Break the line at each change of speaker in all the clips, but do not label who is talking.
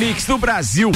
mix do Brasil.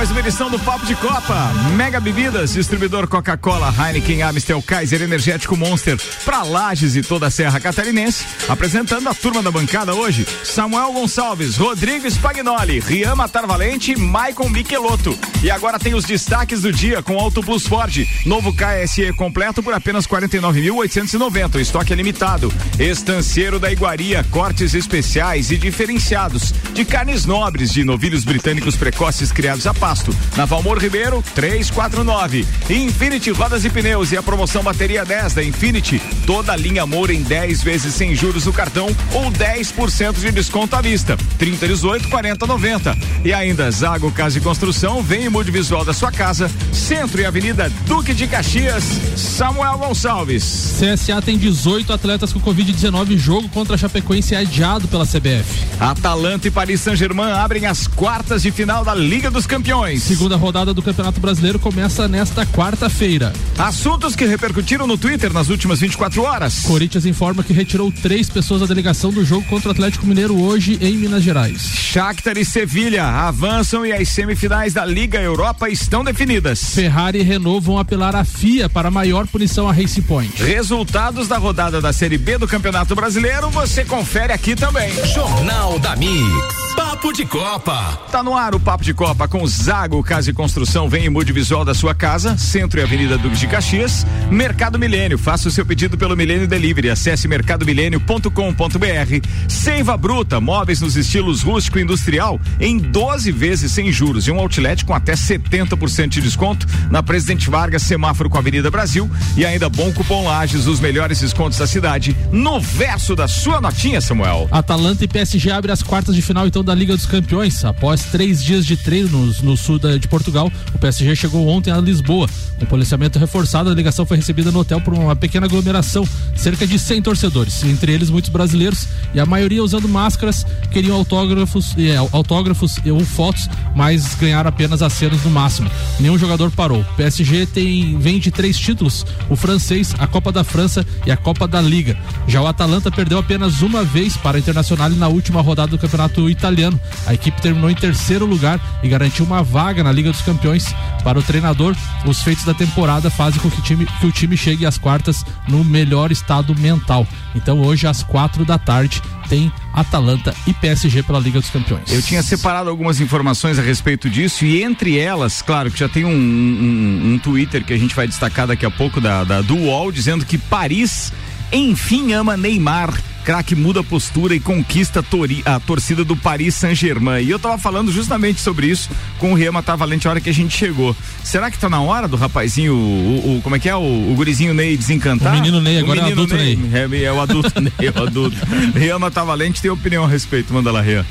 Mais uma edição do Papo de Copa. Mega Bebidas, distribuidor Coca-Cola, Heineken, Amstel, Kaiser, Energético Monster, pra Lages e toda a Serra Catarinense. Apresentando a turma da bancada hoje, Samuel Gonçalves, Rodrigo Spagnoli, Rian Tarvalente e Maicon Michelotto. E agora tem os destaques do dia com Auto Plus Ford. Novo KSE completo por apenas 49.890. Estoque é limitado. Estanceiro da Iguaria, cortes especiais e diferenciados de carnes nobres de novilhos britânicos precoces criados a Pasto. Na Valmor Ribeiro, 349. Infinity Rodas e Pneus e a promoção bateria 10 da Infinity. Toda linha Amor em 10 vezes sem juros no cartão ou 10% de desconto à vista. 30 18 40 90. E ainda Zago Casa e Construção, vem mude visual da sua casa, Centro e Avenida Duque de Caxias, Samuel Gonçalves.
CSA tem 18 atletas com Covid-19 jogo contra a Chapecoense é adiado pela CBF.
Atalanta e Paris Saint-Germain abrem as quartas de final da Liga dos Campeões campeões.
Segunda rodada do Campeonato Brasileiro começa nesta quarta-feira.
Assuntos que repercutiram no Twitter nas últimas 24 horas.
Corinthians informa que retirou três pessoas da delegação do jogo contra o Atlético Mineiro hoje em Minas Gerais.
Shakhtar e Sevilha avançam e as semifinais da Liga Europa estão definidas.
Ferrari e Renault vão apelar à FIA para maior punição a Race Point.
Resultados da rodada da Série B do Campeonato Brasileiro você confere aqui também.
Jornal da Mix. Papo de Copa.
Tá no ar o Papo de Copa com Zago Casa e Construção. Vem em mude visual da sua casa, Centro e Avenida Duques de Caxias. Mercado Milênio. Faça o seu pedido pelo Milênio Delivery. Acesse mercadomilênio.com.br. Seiva Bruta. Móveis nos estilos rústico e industrial em 12 vezes sem juros e um outlet com até 70% de desconto na Presidente Vargas, semáforo com a Avenida Brasil e ainda bom cupom Lages, os melhores descontos da cidade no verso da sua notinha, Samuel.
Atalanta e PSG abrem as quartas de final então da Liga dos Campeões. Após três dias de treino no, sul de Portugal, o PSG chegou ontem a Lisboa. Com policiamento reforçado, a delegação foi recebida no hotel por uma pequena aglomeração, cerca de 100 torcedores, entre eles muitos brasileiros e a maioria usando máscaras, queriam autógrafos, é, autógrafos ou fotos, mas ganharam apenas acenos no máximo. Nenhum jogador parou. O PSG tem, vem de três títulos: o francês, a Copa da França e a Copa da Liga. Já o Atalanta perdeu apenas uma vez para a Internacional na última rodada do Campeonato Italiano italiano. A equipe terminou em terceiro lugar e garantiu uma vaga na Liga dos Campeões. Para o treinador, os feitos da temporada fazem com que o time, que o time chegue às quartas no melhor estado mental. Então hoje às quatro da tarde tem Atalanta e PSG pela Liga dos Campeões.
Eu tinha separado algumas informações a respeito disso e entre elas, claro que já tem um, um, um Twitter que a gente vai destacar daqui a pouco da, da do UOL dizendo que Paris enfim ama Neymar craque muda a postura e conquista a torcida do Paris Saint-Germain. E eu tava falando justamente sobre isso com o Riema Tavalente a hora que a gente chegou. Será que tá na hora do rapazinho, o, o como é que é, o, o, gurizinho Ney desencantar?
O menino Ney, agora é adulto Ney.
Ney. É, é, o adulto Ney, é o adulto. Riema Tavalente tem opinião a respeito, manda lá, Rian.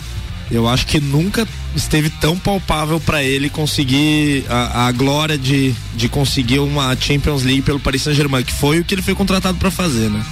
Eu acho que nunca esteve tão palpável para ele conseguir a, a, glória de, de conseguir uma Champions League pelo Paris Saint-Germain, que foi o que ele foi contratado para fazer, né?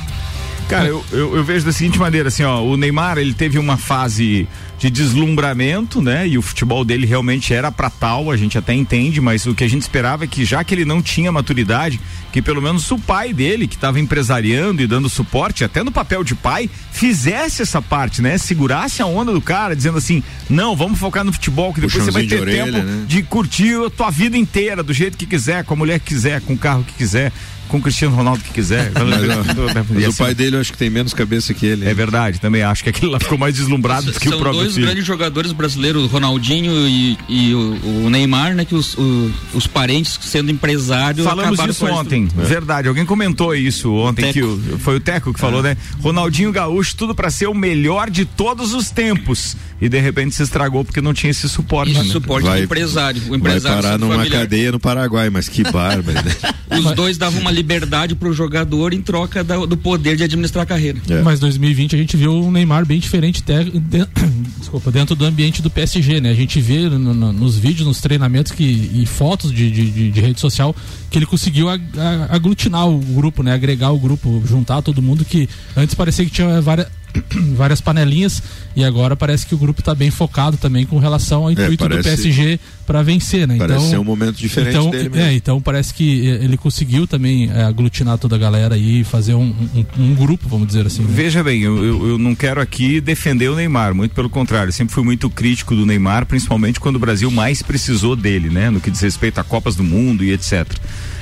Cara, eu, eu, eu, vejo da seguinte maneira, assim, ó, o Neymar, ele teve uma fase de deslumbramento, né? E o futebol dele realmente era para tal, a gente até entende, mas o que a gente esperava é que já que ele não tinha maturidade, que pelo menos o pai dele, que estava empresariando e dando suporte, até no papel de pai, fizesse essa parte, né? Segurasse a onda do cara, dizendo assim: "Não, vamos focar no futebol, que depois você vai ter de orelha, tempo né? de curtir a tua vida inteira do jeito que quiser, com a mulher que quiser, com o carro que quiser" com o Cristiano Ronaldo que quiser.
mas, mas o pai dele eu acho que tem menos cabeça que ele.
É verdade, também acho que aquele lá ficou mais deslumbrado do que o próprio
São dois grandes jogadores brasileiros, Ronaldinho e, e o, o, Neymar, né? Que os, o, os parentes sendo empresários.
Falamos disso ontem, é. verdade. Alguém comentou isso ontem, que o, foi o Teco que falou, é. né? Ronaldinho Gaúcho, tudo para ser o melhor de todos os tempos. E de repente se estragou porque não tinha esse suporte. Esse
né? suporte vai, do empresário. O empresário
vai parar numa familiar. cadeia no Paraguai, mas que bárbaro.
Né? os dois davam uma liberdade para o jogador em troca da, do poder de administrar a carreira.
É. Mas 2020 a gente viu um Neymar bem diferente de, de, desculpa, dentro do ambiente do PSG, né? A gente vê no, no, nos vídeos, nos treinamentos que, e fotos de, de, de rede social que ele conseguiu ag, aglutinar o grupo, né? Agregar o grupo, juntar todo mundo que antes parecia que tinha várias várias panelinhas e agora parece que o grupo está bem focado também com relação ao intuito é, parece, do PSG para vencer, né?
Parece então, ser um momento diferente
então,
dele mesmo.
É, então parece que eh, ele conseguiu também é, aglutinar toda a galera e fazer um, um, um, grupo, vamos dizer assim. Né?
Veja bem, eu, eu, eu, não quero aqui defender o Neymar, muito pelo contrário, sempre fui muito crítico do Neymar, principalmente quando o Brasil mais precisou dele, né? No que diz respeito a Copas do Mundo e etc.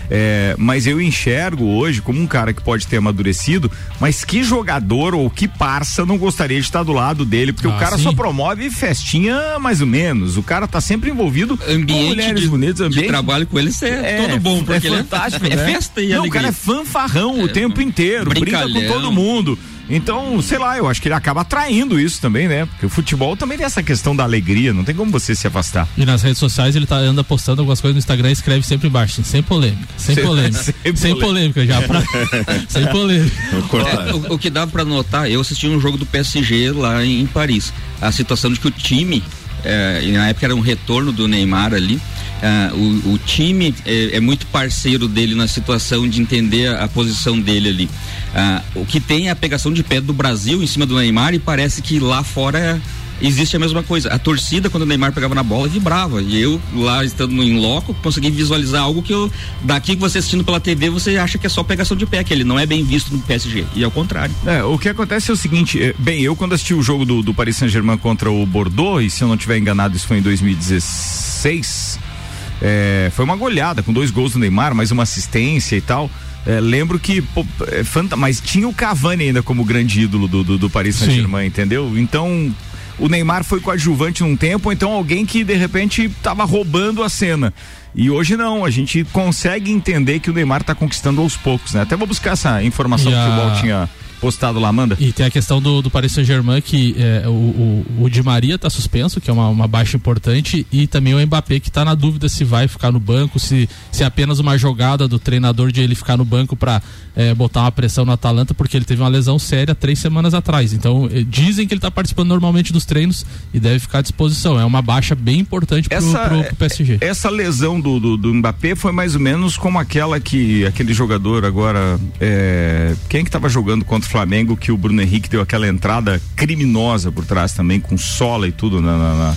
É, mas eu enxergo hoje como um cara que pode ter amadurecido, mas que jogador ou que parça não gostaria de estar do lado dele, porque ah, o cara sim. só promove festinha mais ou menos. O cara tá sempre envolvido
ambiente com mulheres de, bonitas, ambiente de trabalho com ele é, é todo bom, porque é fantástico, é, né?
é festa e não, alegria. o cara é fanfarrão o é, tempo inteiro, brinca com todo mundo. Então, sei lá, eu acho que ele acaba atraindo isso também, né? Porque o futebol também tem essa questão da alegria, não tem como você se afastar.
E nas redes sociais ele tá, anda postando algumas coisas no Instagram e escreve sempre embaixo, sem polêmica, sem, polêmica, sem, sem polêmica já, pra, sem polêmica.
É, o, o, que dava para notar, eu assisti um jogo do PSG lá em, em Paris, a situação de que o time, é, na época era um retorno do Neymar ali, Uh, o, o, time é, é, muito parceiro dele na situação de entender a, a posição dele ali. Uh, o que tem é a pegação de pé do Brasil em cima do Neymar e parece que lá fora existe a mesma coisa. A torcida, quando o Neymar pegava na bola, vibrava. E eu, lá estando em loco, consegui visualizar algo que eu, daqui que você assistindo pela TV, você acha que é só pegação de pé, que ele não é bem visto no PSG. E ao contrário.
É, o que acontece é o seguinte, é, bem, eu quando assisti o jogo do, do Paris Saint-Germain contra o Bordeaux, e se eu não estiver enganado, isso foi em 2016, é, foi uma goleada com dois gols do Neymar, mais uma assistência e tal. É, lembro que, pô, é, fanta mas tinha o Cavani ainda como grande ídolo do, do, do Paris Saint-Germain, entendeu? Então, o Neymar foi coadjuvante num tempo, ou então alguém que de repente estava roubando a cena. E hoje não, a gente consegue entender que o Neymar está conquistando aos poucos, né? Até vou buscar essa informação que o futebol tinha postado lá, Amanda.
E tem a questão do, do Paris Saint-Germain que é, o, o, o, Di Maria está suspenso, que é uma, uma, baixa importante, e também o Mbappé que está na dúvida se vai ficar no banco, se, se é apenas uma jogada do treinador de ele ficar no banco para é, botar uma pressão no Atalanta, porque ele teve uma lesão séria três semanas atrás. Então, é, dizem que ele está participando normalmente dos treinos e deve ficar à disposição. É uma baixa bem importante para o PSG.
Essa lesão do, do, do, Mbappé foi mais ou menos como aquela que aquele jogador agora. É, quem que estava jogando contra o Flamengo que o Bruno Henrique deu aquela entrada criminosa por trás também, com sola e tudo na, na, na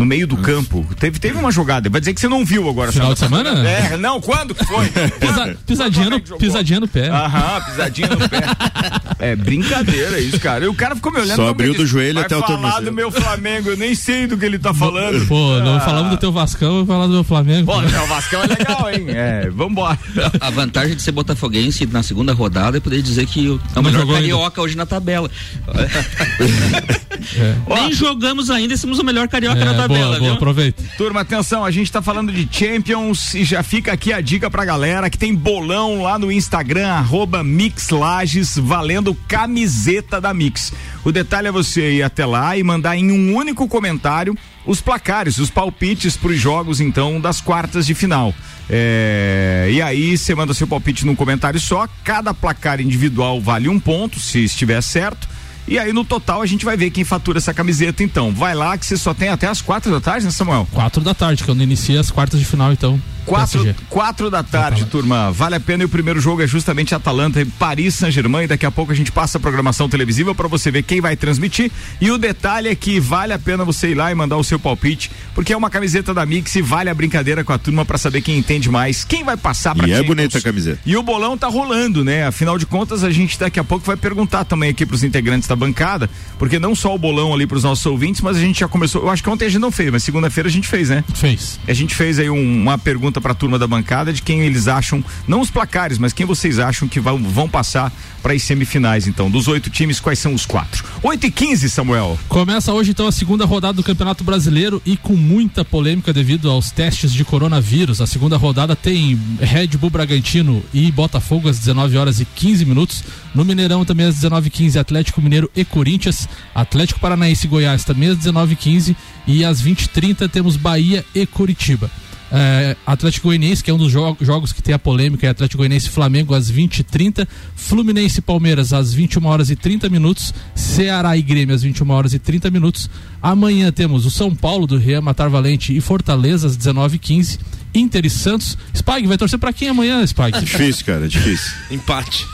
no meio do campo. Teve, teve uma jogada. Vai dizer que você não viu agora.
Final de semana?
É, não, quando que foi?
Pisa, pisadinha, no, pisadinha no pé.
Aham, pisadinha no pé. É brincadeira isso, cara. E o cara ficou me olhando.
Só abriu do joelho até o
tornozelo. falar do meu Flamengo, eu nem sei do que ele tá falando.
Pô, não ah. falamos do teu Vascão, vou falar do meu Flamengo.
Pô, o Vascão é legal, hein? É, vambora.
A vantagem de ser botafoguense na segunda rodada é poder dizer que é o melhor carioca ainda. hoje na tabela. É. Nem jogamos ainda e somos o melhor carioca é, na tabela. Boa, boa,
aproveita.
Turma, atenção, a gente tá falando de Champions e já fica aqui a dica pra galera que tem bolão lá no Instagram, arroba Mixlages, valendo camiseta da Mix. O detalhe é você ir até lá e mandar em um único comentário os placares, os palpites para os jogos, então, das quartas de final. É, e aí você manda seu palpite num comentário só, cada placar individual vale um ponto, se estiver certo e aí no total a gente vai ver quem fatura essa camiseta então. Vai lá que você só tem até as quatro da tarde, né, Samuel?
Quatro da tarde, não inicia as quartas de final, então.
Quatro, quatro da tarde, turma. Vale a pena e o primeiro jogo é justamente Atalanta e Paris Saint-Germain. Daqui a pouco a gente passa a programação televisiva para você ver quem vai transmitir. E o detalhe é que vale a pena você ir lá e mandar o seu palpite, porque é uma camiseta da Mix e vale a brincadeira com a turma para saber quem entende mais, quem vai passar para
E é bonita a camiseta.
E o bolão tá rolando, né? Afinal de contas, a gente daqui a pouco vai perguntar também aqui pros integrantes da bancada, porque não só o bolão ali pros nossos ouvintes, mas a gente já começou. Eu acho que ontem a gente não fez, mas segunda-feira a gente fez, né?
Fez.
A gente fez aí um, uma pergunta pergunta para a turma da bancada de quem eles acham, não os placares, mas quem vocês acham que vão, vão passar para as semifinais, então. Dos oito times, quais são os quatro? 8 e 15, Samuel.
Começa hoje, então, a segunda rodada do Campeonato Brasileiro e com muita polêmica devido aos testes de coronavírus. A segunda rodada tem Red Bull Bragantino e Botafogo às 19 horas e 15 minutos. No Mineirão também às 19h15, Atlético Mineiro e Corinthians. Atlético Paranaense e Goiás também às 19h15. E às 20h30 temos Bahia e Curitiba. É, Atlético Goianiense, que é um dos jo jogos que tem a polêmica, é Atlético Goianiense Flamengo às 20h30, Fluminense Palmeiras às 21 horas e 30 minutos, Ceará e Grêmio às 21 horas e 30 minutos. Amanhã temos o São Paulo do Real Matar Valente e Fortaleza às 19h15. Inter e Santos. Spag, vai torcer para quem amanhã, Spag?
Difícil, cara, difícil.
Empate.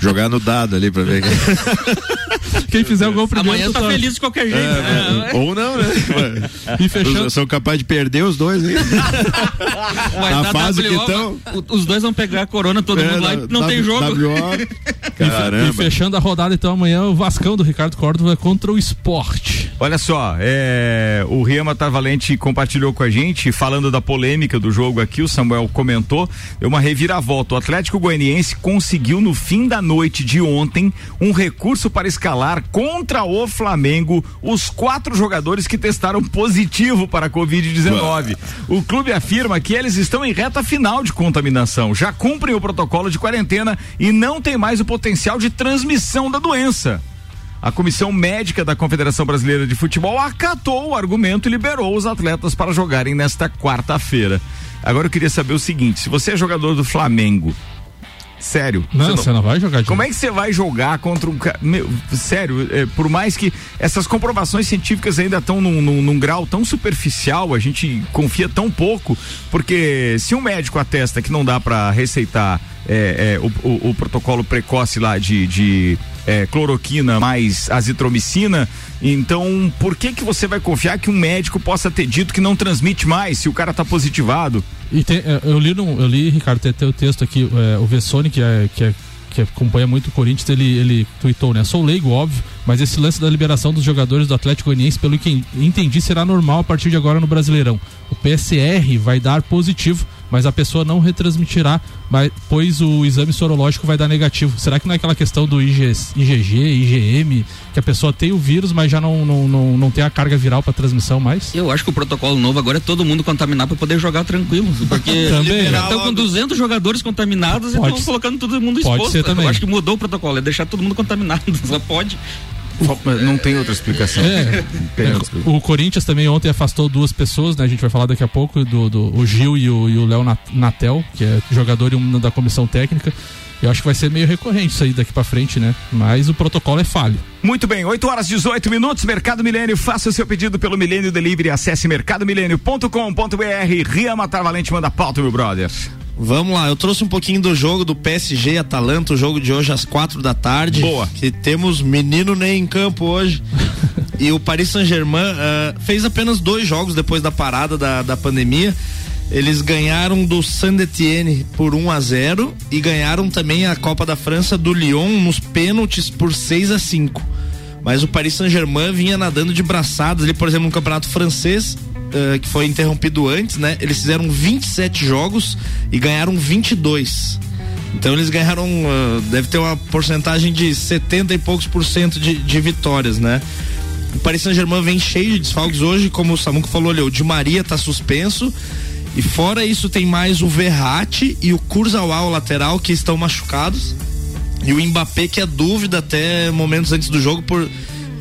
Jogar no dado ali pra ver.
Quem fizer o gol primeiro.
Amanhã tá
torce.
feliz de qualquer jeito. né?
Ou não, né?
E fechando.
São capazes de perder os dois, hein?
Mas
Na fase que
WO,
tão-
o- Os dois vão pegar a corona, todo mundo lá e não tem jogo.
WO.
E
Caramba.
fechando a rodada, então, amanhã o Vascão do Ricardo Córdova contra o Sport.
Olha só, é, o Riama Tarvalente compartilhou com a gente, falando da polêmica do jogo aqui, o Samuel comentou, deu uma reviravolta. O Atlético Goianiense conseguiu no fim da noite de ontem um recurso para escalar contra o Flamengo os quatro jogadores que testaram positivo para a Covid-19. O clube afirma que eles estão em reta final de contaminação, já cumprem o protocolo de quarentena e não tem mais o potencial de transmissão da doença. A comissão médica da Confederação Brasileira de Futebol acatou o argumento e liberou os atletas para jogarem nesta quarta-feira. Agora eu queria saber o seguinte: se você é jogador do Flamengo, sério,
Não, você não vai jogar de
como é que você vai jogar contra um cara. Meu, sério, é, por mais que essas comprovações científicas ainda estão num, num- num grau tão superficial, a gente confia tão pouco, porque se um médico atesta que não dá para receitar é, é, o, o- o protocolo precoce lá de. de é, cloroquina mais azitromicina, então por que que você vai confiar que um médico possa ter dito que não transmite mais se o cara tá positivado?
E tem, é, eu li, num- eu li, Ricardo, tem até o texto aqui, é, o Vessone, que, é, que, é, que acompanha muito o Corinthians, ele, ele tweetou, né? Sou leigo, óbvio, mas esse lance da liberação dos jogadores do Atlético Goianiense, pelo que entendi, será normal a partir de agora no Brasileirão. O PSR vai dar positivo, mas a pessoa não retransmitirá, mas, pois o exame sorológico vai dar negativo. Será que não é aquela questão do IG, IgG, IgM, que a pessoa tem o vírus, mas já não, não, não, não tem a carga viral para transmissão mais?
Eu acho que o protocolo novo agora é todo mundo contaminar para poder jogar tranquilo. Porque
Também.
já estão com 200 jogadores contaminados e
Pode
estão colocando todo mundo
pode
exposto.
ser também.
Eu acho que mudou o protocolo, é deixar todo mundo contaminado. Só pode.
Não tem outra explicação.
É.
Outra explicação.
O Corinthians também ontem afastou duas pessoas, né? A gente vai falar daqui a pouco do, do o Gil e o, e o Léo Nat- Natel, que é jogador e um da comissão técnica. Eu acho que vai ser meio recorrente isso aí daqui pra frente, né? Mas o protocolo é falho.
Muito bem, 8 horas 18 minutos, Mercado Milênio, faça o seu pedido pelo Milênio Delivery, acesse mercadomilênio.com.br, Ria Matar Valente manda pauta, meu brother.
Vamos lá, eu trouxe um pouquinho do jogo do PSG Atalanta, o jogo de hoje às quatro da tarde.
Boa.
Que temos menino Ney em campo hoje. e o Paris Saint-Germain ah, fez apenas dois jogos depois da parada da, da pandemia. Eles ganharam do Saint-Etienne por 1 a 0 e ganharam também a Copa da França do Lyon nos pênaltis por 6 a 5. Mas o Paris Saint-Germain vinha nadando de braçadas ali, por exemplo, no campeonato francês, eh, que foi interrompido antes, né? Eles fizeram 27 jogos e ganharam 22. Então eles ganharam, ah, deve ter uma porcentagem de 70 e poucos por cento de, de vitórias, né? O Paris Saint-Germain vem cheio de desfalques hoje, como o Samuco falou ali, o Di Maria tá suspenso. E fora isso tem mais o Verratti e o Kurzawa, o lateral, que estão machucados. E o Mbappé, que é dúvida até momentos antes do jogo, por,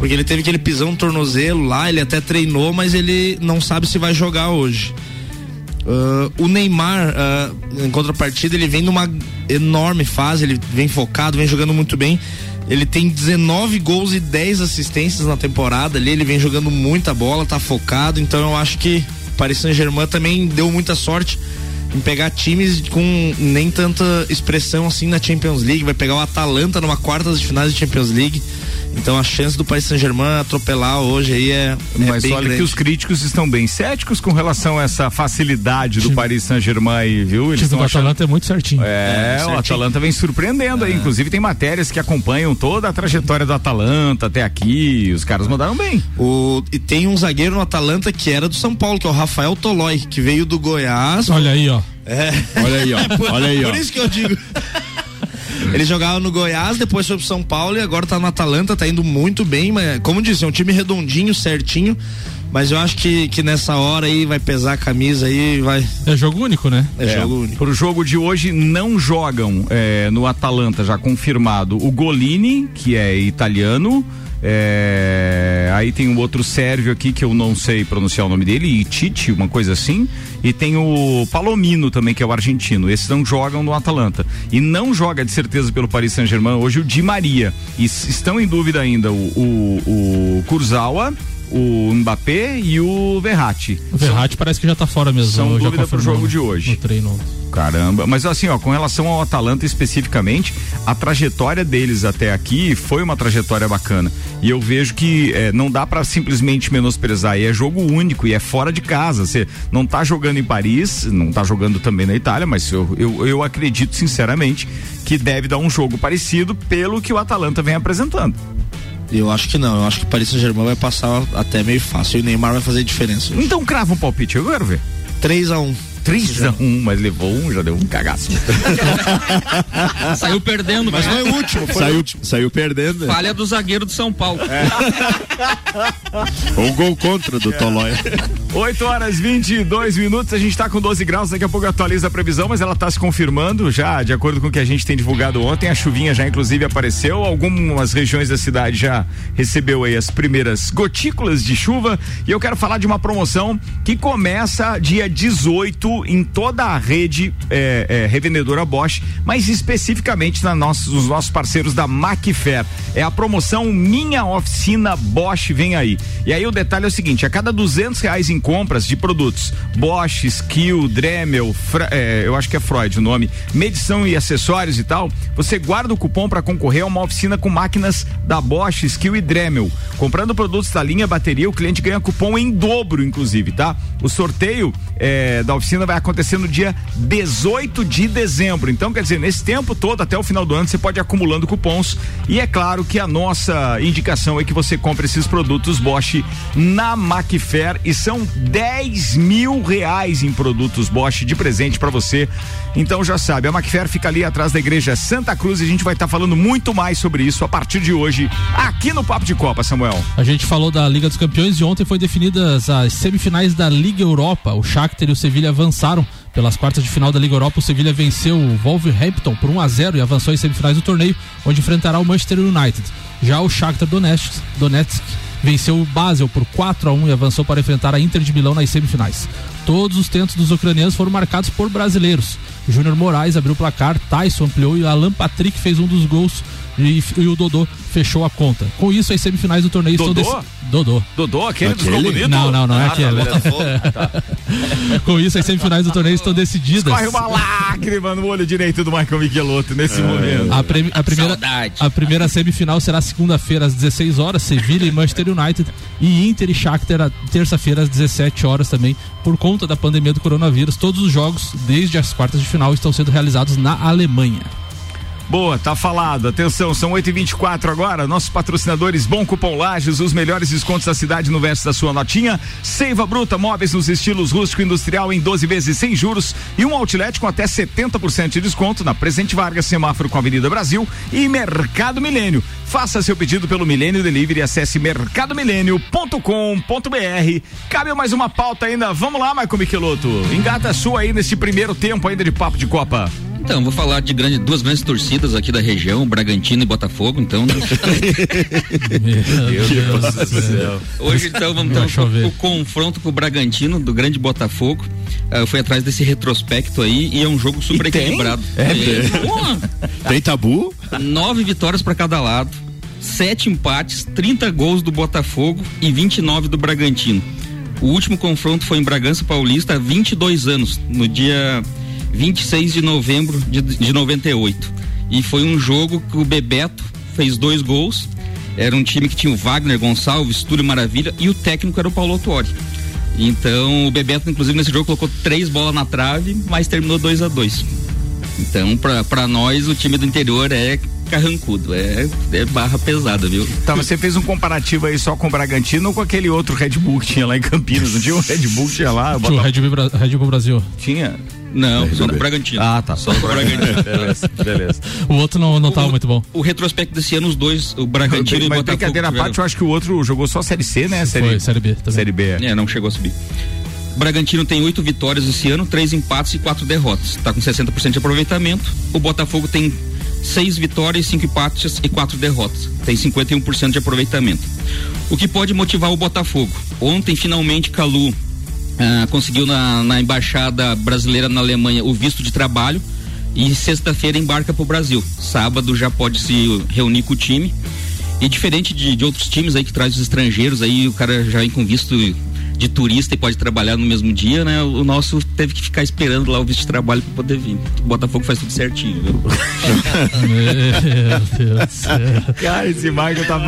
porque ele teve aquele pisão no tornozelo lá, ele até treinou, mas ele não sabe se vai jogar hoje. Ah, o Neymar, ah, em contrapartida, ele vem numa enorme fase, ele vem focado, vem jogando muito bem. Ele tem 19 gols e 10 assistências na temporada ali, ele vem jogando muita bola, tá focado, então eu acho que o Paris Saint-Germain também deu muita sorte em pegar times com nem tanta expressão assim na Champions League, vai pegar o Atalanta numa quarta de finais de Champions League. Então a chance do Paris Saint-Germain atropelar hoje aí é, é
Mas
bem
olha
grande.
que os críticos estão bem céticos com relação a essa facilidade do Paris Saint-Germain aí, viu?
O
Eles
time
estão
do
achando
Atalanta é muito certinho.
É, o Atalanta vem surpreendendo aí. Inclusive tem matérias que acompanham toda a trajetória do Atalanta até aqui. Os caras mandaram bem.
O, e tem um zagueiro no Atalanta que era do São Paulo, que é o Rafael Tolói, que veio do Goiás.
Olha aí, ó.
É.
Olha aí, ó.
Por,
Olha aí, ó.
por isso que eu digo. Ele jogava no Goiás, depois foi pro São Paulo e agora tá no Atalanta, tá indo muito bem, mas como disse, é um time redondinho, certinho. Mas eu acho que, que nessa hora aí vai pesar a camisa aí, vai.
É jogo único, né?
É, jogo único.
Pro jogo de hoje não jogam é, no Atalanta, já confirmado, o Golini, que é italiano. É, aí tem um outro sérvio aqui que eu não sei pronunciar o nome dele, Ititi, uma coisa assim. E tem o Palomino também, que é o argentino. Esses não jogam no Atalanta. E não joga de certeza pelo Paris Saint-Germain hoje o Di Maria. E estão em dúvida ainda o, o, o Kurzawa, o Mbappé e o Verratti.
O Verratti parece que já tá fora mesmo.
São dúvida pro jogo de hoje.
No treino.
Caramba, mas assim, ó, com relação ao Atalanta especificamente, a trajetória deles até aqui foi uma trajetória bacana. E eu vejo que é, não dá para simplesmente menosprezar. E é jogo único e é fora de casa. Você não tá jogando em Paris, não tá jogando também na Itália, mas eu, eu, eu acredito sinceramente que deve dar um jogo parecido pelo que o Atalanta vem apresentando.
Eu acho que não, eu acho que o Paris Saint-Germain vai passar até meio fácil e o Neymar vai fazer diferença.
Então crava um palpite, eu quero ver.
3 a 1
3 a 1 mas levou um, já deu um cagaço.
saiu perdendo,
mas não é o último, foi
saiu,
o último.
Saiu perdendo.
Falha do zagueiro do São Paulo. É.
um gol contra do Tolói.
8 horas 22 minutos, a gente está com 12 graus, daqui a pouco atualiza a previsão, mas ela está se confirmando já, de acordo com o que a gente tem divulgado ontem, a chuvinha já inclusive apareceu, algumas regiões da cidade já recebeu aí as primeiras gotículas de chuva, e eu quero falar de uma promoção que começa dia 18 em toda a rede é, é, revendedora Bosch, mas especificamente na nossos, nos nossos parceiros da Macfair. É a promoção Minha Oficina Bosch vem aí. E aí o detalhe é o seguinte: a cada duzentos reais em compras de produtos Bosch, Skill, Dremel, é, eu acho que é Freud o nome, medição e acessórios e tal, você guarda o cupom para concorrer a uma oficina com máquinas da Bosch, Skill e Dremel. Comprando produtos da linha bateria, o cliente ganha cupom em dobro, inclusive, tá? O sorteio é, da oficina vai acontecer no dia 18 de dezembro. Então, quer dizer, nesse tempo todo, até o final do ano, você pode ir acumulando cupons. E é claro que a nossa indicação é que você compre esses produtos Bosch na Macfair e são 10 mil reais em produtos Bosch de presente para você. Então já sabe, a Macfair fica ali atrás da igreja Santa Cruz e a gente vai estar tá falando muito mais sobre isso a partir de hoje aqui no Papo de Copa, Samuel.
A gente falou da Liga dos Campeões e ontem foi definidas as semifinais da Liga Europa. O Shakhtar e o Sevilha avançaram pelas quartas de final da Liga Europa. O Sevilha venceu o Wolverhampton por 1 a 0 e avançou em semifinais do torneio, onde enfrentará o Manchester United. Já o Shakhtar Donetsk, Donetsk venceu o Basel por 4 a 1 e avançou para enfrentar a Inter de Milão nas semifinais. Todos os tentos dos ucranianos foram marcados por brasileiros. Júnior Moraes abriu o placar, Tyson ampliou e Alan Patrick fez um dos gols e, e, o Dodô fechou a conta. Com isso, as semifinais do torneio
Dodô?
estão dec... Dodô.
Dodô, aquele,
aquele?
dos bonito?
Não, não, não é
ah,
aquele.
Tá, tá.
Com isso, as semifinais do torneio estão decididas.
Corre uma lágrima no olho direito do Michael Michelotto nesse é. momento.
A, pre a, primeira, a primeira semifinal será segunda-feira às 16 horas, Sevilha e Manchester United e Inter e Shakhtar terça-feira às 17 horas também, por conta da pandemia do coronavírus. Todos os jogos, desde as quartas de final, estão sendo realizados na Alemanha.
Boa, tá falado. Atenção, são 8h24 agora. Nossos patrocinadores Bom Cupom Lages, os melhores descontos da cidade no verso da sua notinha. Seiva Bruta, móveis nos estilos rústico e industrial em 12 vezes sem juros. E um outlet com até 70% de desconto na Presente Vargas, semáforo com a Avenida Brasil e Mercado Milênio. Faça seu pedido pelo Milênio Delivery e acesse mercadomilênio.com.br. Cabe mais uma pauta ainda. Vamos lá, Marco Michelotto. Engata a sua aí nesse primeiro tempo ainda de papo de Copa.
Então, vou falar de grande, duas grandes torcidas aqui da região, Bragantino e Botafogo, então. Né? Meu Deus do céu. Hoje, então, vamos ter o, o, confronto com o Bragantino, do grande Botafogo. Uh, eu fui atrás desse retrospecto aí e é um jogo super equilibrado.
É, é, tem tabu?
Nove vitórias para cada lado, sete empates, 30 gols do Botafogo e 29 do Bragantino. O último confronto foi em Bragança Paulista há 22 anos, no dia 26 de novembro de, de 98. E foi um jogo que o Bebeto fez dois gols. Era um time que tinha o Wagner Gonçalves, Túlio Maravilha e o técnico era o Paulo Autori. Então o Bebeto, inclusive, nesse jogo colocou três bolas na trave, mas terminou 2 a 2 Então, para nós, o time do interior é carrancudo, é, é barra pesada, viu?
Tá, você fez um comparativo aí só com o Bragantino ou com aquele outro Red Bull que tinha lá em Campinas? Não tinha um Red Bull que tinha lá?
Tinha o Red Bull, Red Bull Brasil.
Tinha?
Não, só no Bragantino.
Ah, tá. Só no Bragantino. beleza, beleza.
O outro não, não tava muito bom.
O retrospecto desse ano, os dois, o Bragantino e o Botafogo.
Mas brincadeira à parte, eu acho que o outro jogou só Série C, né?
Série, Foi, Série B também.
Série B.
É. é, não chegou a subir. O Bragantino tem oito vitórias esse ano, três empates e quatro derrotas. Tá com 60% de aproveitamento. O Botafogo tem seis vitórias, cinco empates e quatro derrotas. Tem 51% de aproveitamento. O que pode motivar o Botafogo? Ontem, finalmente, Calu ah, conseguiu na, na embaixada brasileira na Alemanha o visto de trabalho e sexta-feira embarca para o Brasil. Sábado já pode se reunir com o time E diferente de, de outros times aí que traz os estrangeiros, aí o cara já vem com visto de turista e pode trabalhar no mesmo dia, né? O nosso teve que ficar esperando lá o visto de trabalho para poder vir. O Botafogo faz tudo certinho, viu?
Meu Deus do céu.
Cara, esse Michael tá.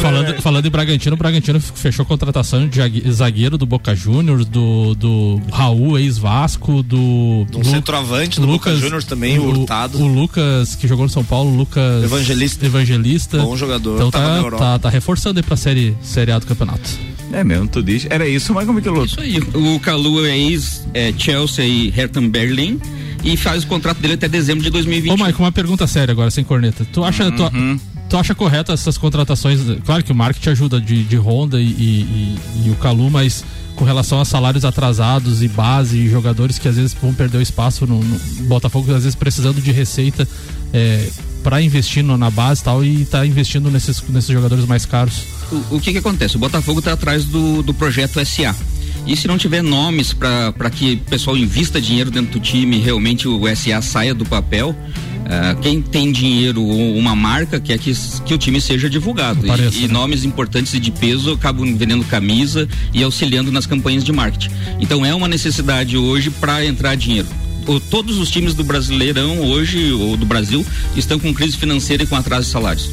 Falando,
né?
falando em Bragantino, o Bragantino fechou contratação de zague- zagueiro do Boca Juniors, do, do Raul, ex-Vasco, do.
Um centroavante do Boca Juniors também, o Hurtado.
O Lucas, que jogou no São Paulo, Lucas.
Evangelista.
Evangelista.
Bom jogador,
Então tá,
Europa.
tá, tá reforçando aí pra série, série A do campeonato.
É mesmo, tu diz. Era isso, mas como é que luta?
Isso aí. O Calu é ex-Chelsea e Hertha Berlin e faz o contrato dele até dezembro de 2020.
Ô, Maicon, uma pergunta séria agora, sem corneta. Tu acha, tu, tu acha correto essas contratações? Claro que o marketing ajuda de, de Honda e, e- e- e o Calu, mas com relação a salários atrasados e base e jogadores que às vezes vão perder o espaço no, no Botafogo, às vezes precisando de receita é, para investir no- na base e tal, e tá investindo nesses, nesses jogadores mais caros.
O, o que que acontece? O Botafogo está atrás do, do projeto SA. E se não tiver nomes para que o pessoal invista dinheiro dentro do time e realmente o SA saia do papel, ah, quem tem dinheiro ou uma marca quer que, que o time seja divulgado. E-
Apareça,
e,
né?
nomes importantes e de peso acabam vendendo camisa e auxiliando nas campanhas de marketing. Então é uma necessidade hoje para entrar dinheiro. O- Todos os times do Brasileirão hoje, ou do Brasil, estão com crise financeira e com atraso de salários.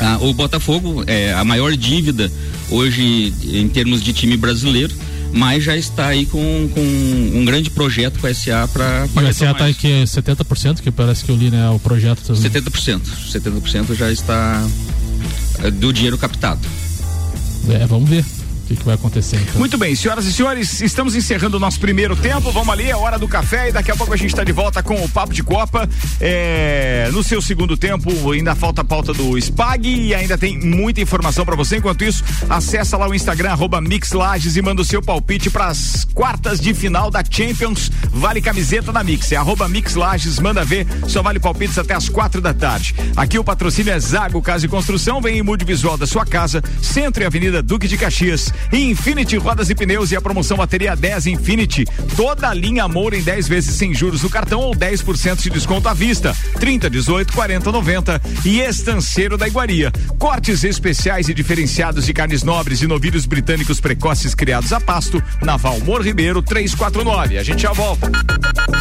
Ah, o Botafogo é a maior dívida hoje em termos de time brasileiro, mas já está aí com, com um grande projeto com a SA para
E o SA tá aqui 70%, que parece que eu li, né? O projeto.
70%. 70% já está eh, do dinheiro captado.
É, vamos ver que, que vai acontecer. Então.
Muito bem, senhoras e senhores, estamos encerrando o nosso primeiro tempo. Vamos ali, é hora do café e daqui a pouco a gente está de volta com o Papo de Copa. É, no seu segundo tempo, ainda falta a pauta do SPAG e ainda tem muita informação para você. Enquanto isso, acessa lá o Instagram, arroba Mixlages e manda o seu palpite para as quartas de final da Champions. Vale camiseta da Mix. É arroba Mixlages, manda ver, só vale palpites até as quatro da tarde. Aqui o patrocínio é Zago Casa e Construção, vem em mude visual da sua casa, Centro e Avenida Duque de Caxias. Infinity Rodas e Pneus e a promoção bateria 10 Infinity. Toda a linha Moura em 10 vezes sem juros no cartão ou 10% de desconto à vista. 30, 18, 40, 90. E Estanceiro da Iguaria. Cortes especiais e diferenciados de carnes nobres e novilhos britânicos precoces criados a pasto. Na Valmor Ribeiro 349. A gente já volta.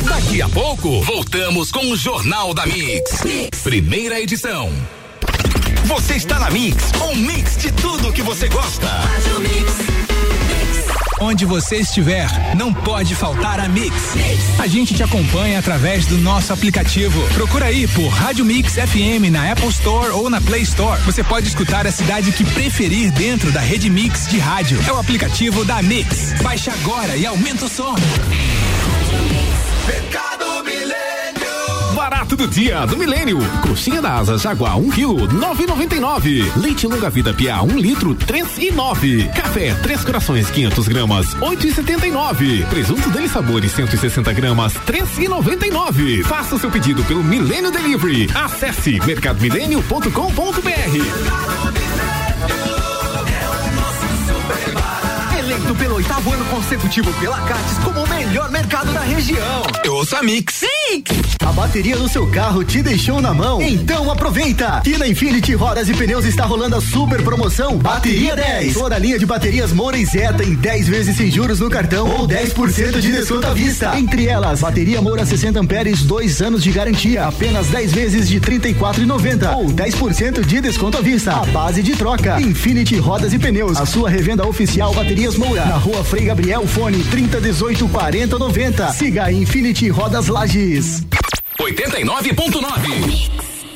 Daqui a pouco, voltamos com o Jornal da mix. Primeira edição. Você está na Mix, um mix de tudo que você gosta.
Onde você estiver, não pode faltar a Mix. A gente te acompanha através do nosso aplicativo. Procura aí por Rádio Mix FM na Apple Store ou na Play Store. Você pode escutar a cidade que preferir dentro da rede Mix de rádio. É o aplicativo da Mix. Baixe agora e aumenta o som.
Barato do dia do Milênio. Coxinha da asa Jaguar 1 kg 9,99. Leite longa vida Pia 1 litro 3 e 9. Café Três Corações 500 gramas 8,79. Presunto Dele Sabores 160 gramas 3,99. Faça o seu pedido pelo Milênio Delivery. Acesse mercadomilênio.com.br.
Eleito pelo oitavo ano consecutivo pela Cates como o melhor mercado da região.
Eu ouço a Mix.
A bateria do seu carro te deixou na mão? Então aproveita! Aqui na Infinity Rodas e Pneus está rolando a super promoção Bateria 10. Toda a linha de baterias Moura e Zeta em 10 vezes sem juros no cartão ou 10% de desconto à vista. Entre elas, bateria Moura 60 amperes, 2 anos de garantia, apenas 10 vezes de 34,90 ou 10% de desconto à vista. A base de troca. Infinity Rodas e Pneus, a sua revenda oficial Baterias Moura, na rua Frei Gabriel, fone 3018 4090. Siga a Infinity Rodas Lages.
89.9.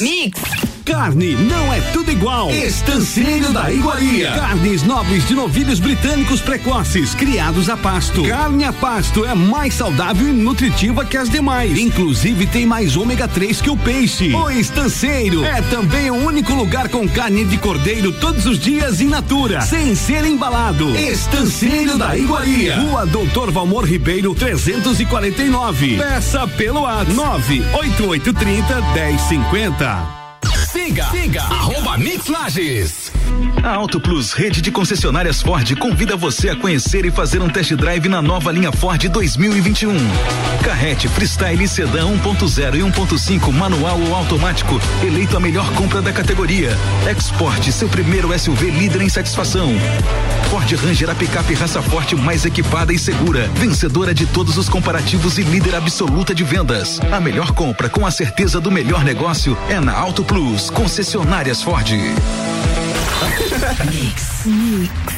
Mix. Carne não é tudo igual.
Estanceiro da Iguaria.
Carnes nobres de novilhos britânicos precoces, criados a pasto. Carne a pasto é mais saudável e nutritiva que as demais. Inclusive tem mais ômega 3 que o peixe. O Estanceiro é também o único lugar com carne de cordeiro todos os dias in natura, sem ser embalado.
Estanceiro da Iguaria.
Rua Doutor Valmor Ribeiro 349. Peça pelo WhatsApp 98830 1050.
Siga, siga, arroba Mix Lages.
A Auto Plus, rede de concessionárias Ford, convida você a conhecer e fazer um test drive na nova linha Ford 2021. Carrete Freestyle Sedan 1.0 e 1.5 manual ou automático, eleito a melhor compra da categoria. Export, seu primeiro SUV líder em satisfação. Ford Ranger a picape raça forte mais equipada e segura, vencedora de todos os comparativos e líder absoluta de vendas. A melhor compra com a certeza do melhor negócio é na Auto Plus, concessionárias Ford. Mix, mix.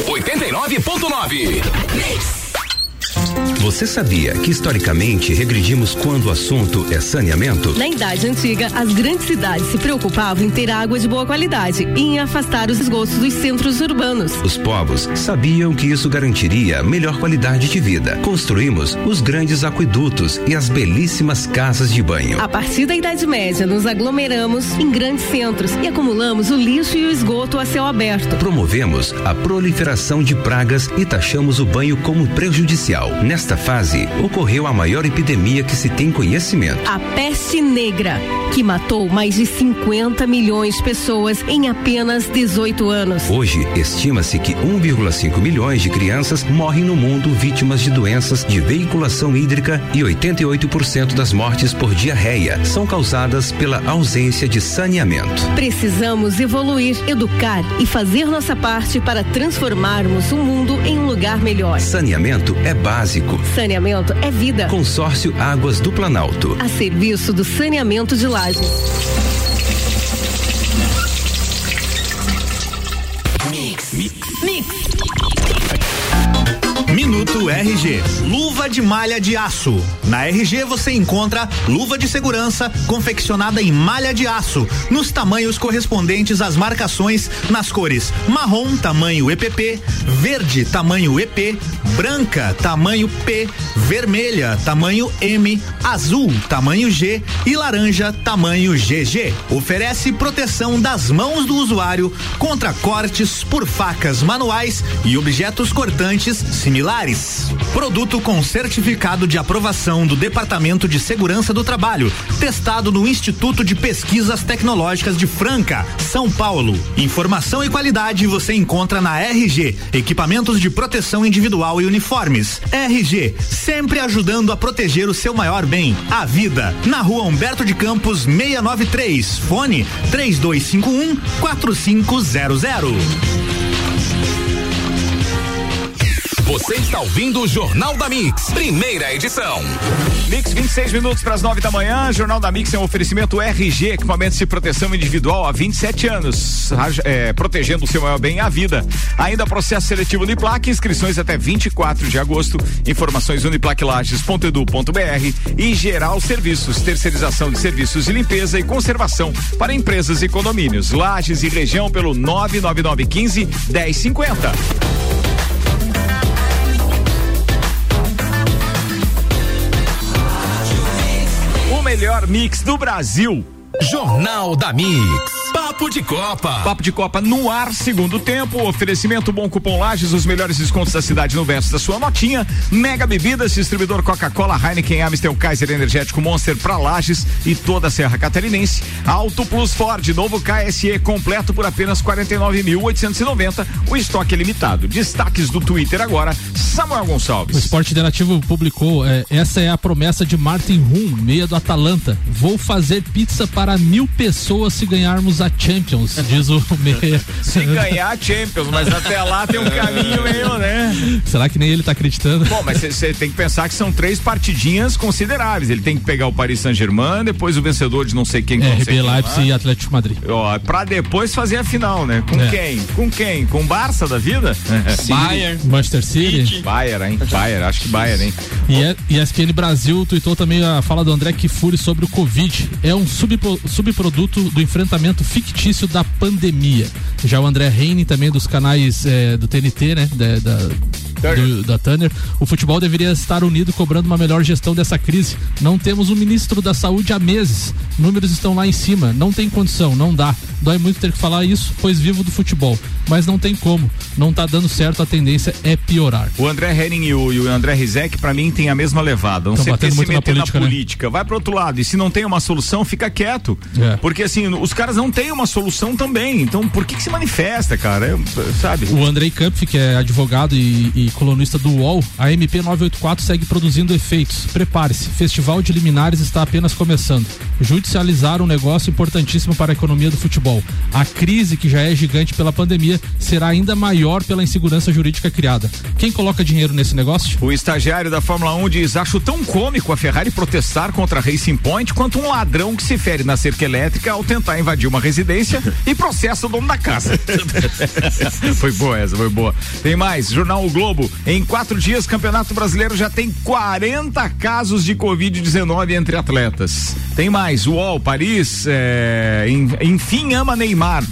89.9.
Você sabia que historicamente regredimos quando o assunto é saneamento?
Na Idade Antiga, as grandes cidades se preocupavam em ter água de boa qualidade e em afastar os esgotos dos centros urbanos.
Os povos sabiam que isso garantiria melhor qualidade de vida. Construímos os grandes aquedutos e as belíssimas casas de banho.
A partir da Idade Média, nos aglomeramos em grandes centros e acumulamos o lixo e o esgoto a céu aberto.
Promovemos a proliferação de pragas e taxamos o banho como prejudicial. Nesta fase, ocorreu a maior epidemia que se tem conhecimento.
A peste negra, que matou mais de 50 milhões de pessoas em apenas 18 anos.
Hoje, estima-se que 1,5 milhões de crianças morrem no mundo vítimas de doenças de veiculação hídrica e 88% das mortes por diarreia são causadas pela ausência de saneamento.
Precisamos evoluir, educar e fazer nossa parte para transformarmos o mundo em um lugar melhor.
Saneamento é básico.
Saneamento é vida.
Consórcio Águas do Planalto.
A serviço do saneamento de lajes.
Mix. Mix. Minuto RG. Luva de malha de aço. Na RG você encontra luva de segurança confeccionada em malha de aço, nos tamanhos correspondentes às marcações nas cores marrom, tamanho EPP, verde, tamanho EP, branca, tamanho P, vermelha, tamanho M, azul, tamanho G e laranja, tamanho GG. Oferece proteção das mãos do usuário contra cortes por facas manuais e objetos cortantes similares. Produto com certificado de aprovação do Departamento de Segurança do Trabalho, testado no Instituto de Pesquisas Tecnológicas de Franca, São Paulo. Informação e qualidade você encontra na RG, equipamentos de proteção individual e uniformes. RG, sempre ajudando a proteger o seu maior bem, a vida. Na rua Humberto de Campos, 693. Fone 3251 4500.
Você está ouvindo o Jornal da Mix, primeira edição.
Mix, 26 minutos para as 9 da manhã. Jornal da Mix é um oferecimento RG, equipamentos de proteção individual há 27 anos, é, protegendo o seu maior bem, a vida. Ainda processo seletivo Uniplac, inscrições até 24 de agosto. Informações uniplaclages.edu.br e geral serviços, terceirização de serviços de limpeza e conservação para empresas e condomínios. Lages e região pelo 99915 1050. Melhor mix do Brasil.
Jornal da Mix.
Papo de Copa.
Papo de Copa no ar, segundo tempo. Oferecimento bom cupom Lages, os melhores descontos da cidade no verso da sua notinha. Mega Bebidas, distribuidor Coca-Cola, Heineken, Amstel, Kaiser Energético Monster pra Lages e toda a Serra Catarinense. Auto Plus Ford, novo KSE completo por apenas 49.890. O estoque é limitado. Destaques do Twitter agora, Samuel
O
Gonçalves.
Esporte Interativo publicou, é, essa é a promessa de Martin Rum, meia do Atalanta. Vou fazer pizza para mil pessoas se ganharmos a Champions, diz o meia.
Se ganhar Champions, mas até lá tem um caminho meio, né?
Será que nem ele tá acreditando?
Bom, mas você tem que pensar que são três partidinhas consideráveis. Ele tem que pegar o Paris Saint-Germain, depois o vencedor de não sei quem.
É, RB. Leipzig e Atlético Madrid.
Ó, pra depois fazer a final, né? Com
É.
quem? Com quem? Com o Barça da vida?
Bayern.
Manchester City.
Bayern, hein? Bayern, acho que Bayern, hein?
E é- ESPN Brasil tweetou também a fala do André Kifuri sobre o Covid. É um subpro- subproduto do enfrentamento fictício da pandemia. Já o André Reine, também dos canais eh, do TNT, né? Da, da, do- da Tanner. O futebol deveria estar unido cobrando uma melhor gestão dessa crise. Não temos um ministro da saúde há meses. Números estão lá em cima. Não tem condição, não dá. Dói muito ter que falar isso, pois vivo do futebol. Mas não tem como. Não tá dando certo, a tendência é piorar.
O André Henning e o, e o André Rizek, pra mim, tem a mesma levada. Não sei se
na
meter na
política, né?
política. Vai pro outro lado. E se não tem uma solução, fica quieto.
É.
Porque assim, os caras não têm uma solução também. Então, por que que se manifesta, cara? É, sabe?
O Andrei Kampf, que é advogado e, e colunista do UOL, a MP 984 segue produzindo efeitos. Prepare-se, Festival de Liminares está apenas começando. Judicializar um negócio importantíssimo para a economia do futebol. A crise, que já é gigante pela pandemia, será ainda maior pela insegurança jurídica criada. Quem coloca dinheiro nesse negócio?
O estagiário da Fórmula 1 diz: Acho tão cômico a Ferrari protestar contra a Racing Point quanto um ladrão que se fere na cerca elétrica ao tentar invadir uma residência e processa o dono da casa. foi boa essa, foi boa. Tem mais: Jornal O Globo. Em quatro dias, Campeonato Brasileiro já tem 40 casos de Covid-19 entre atletas. Tem mais: o UOL, Paris, é, en- enfim, ama Neymar.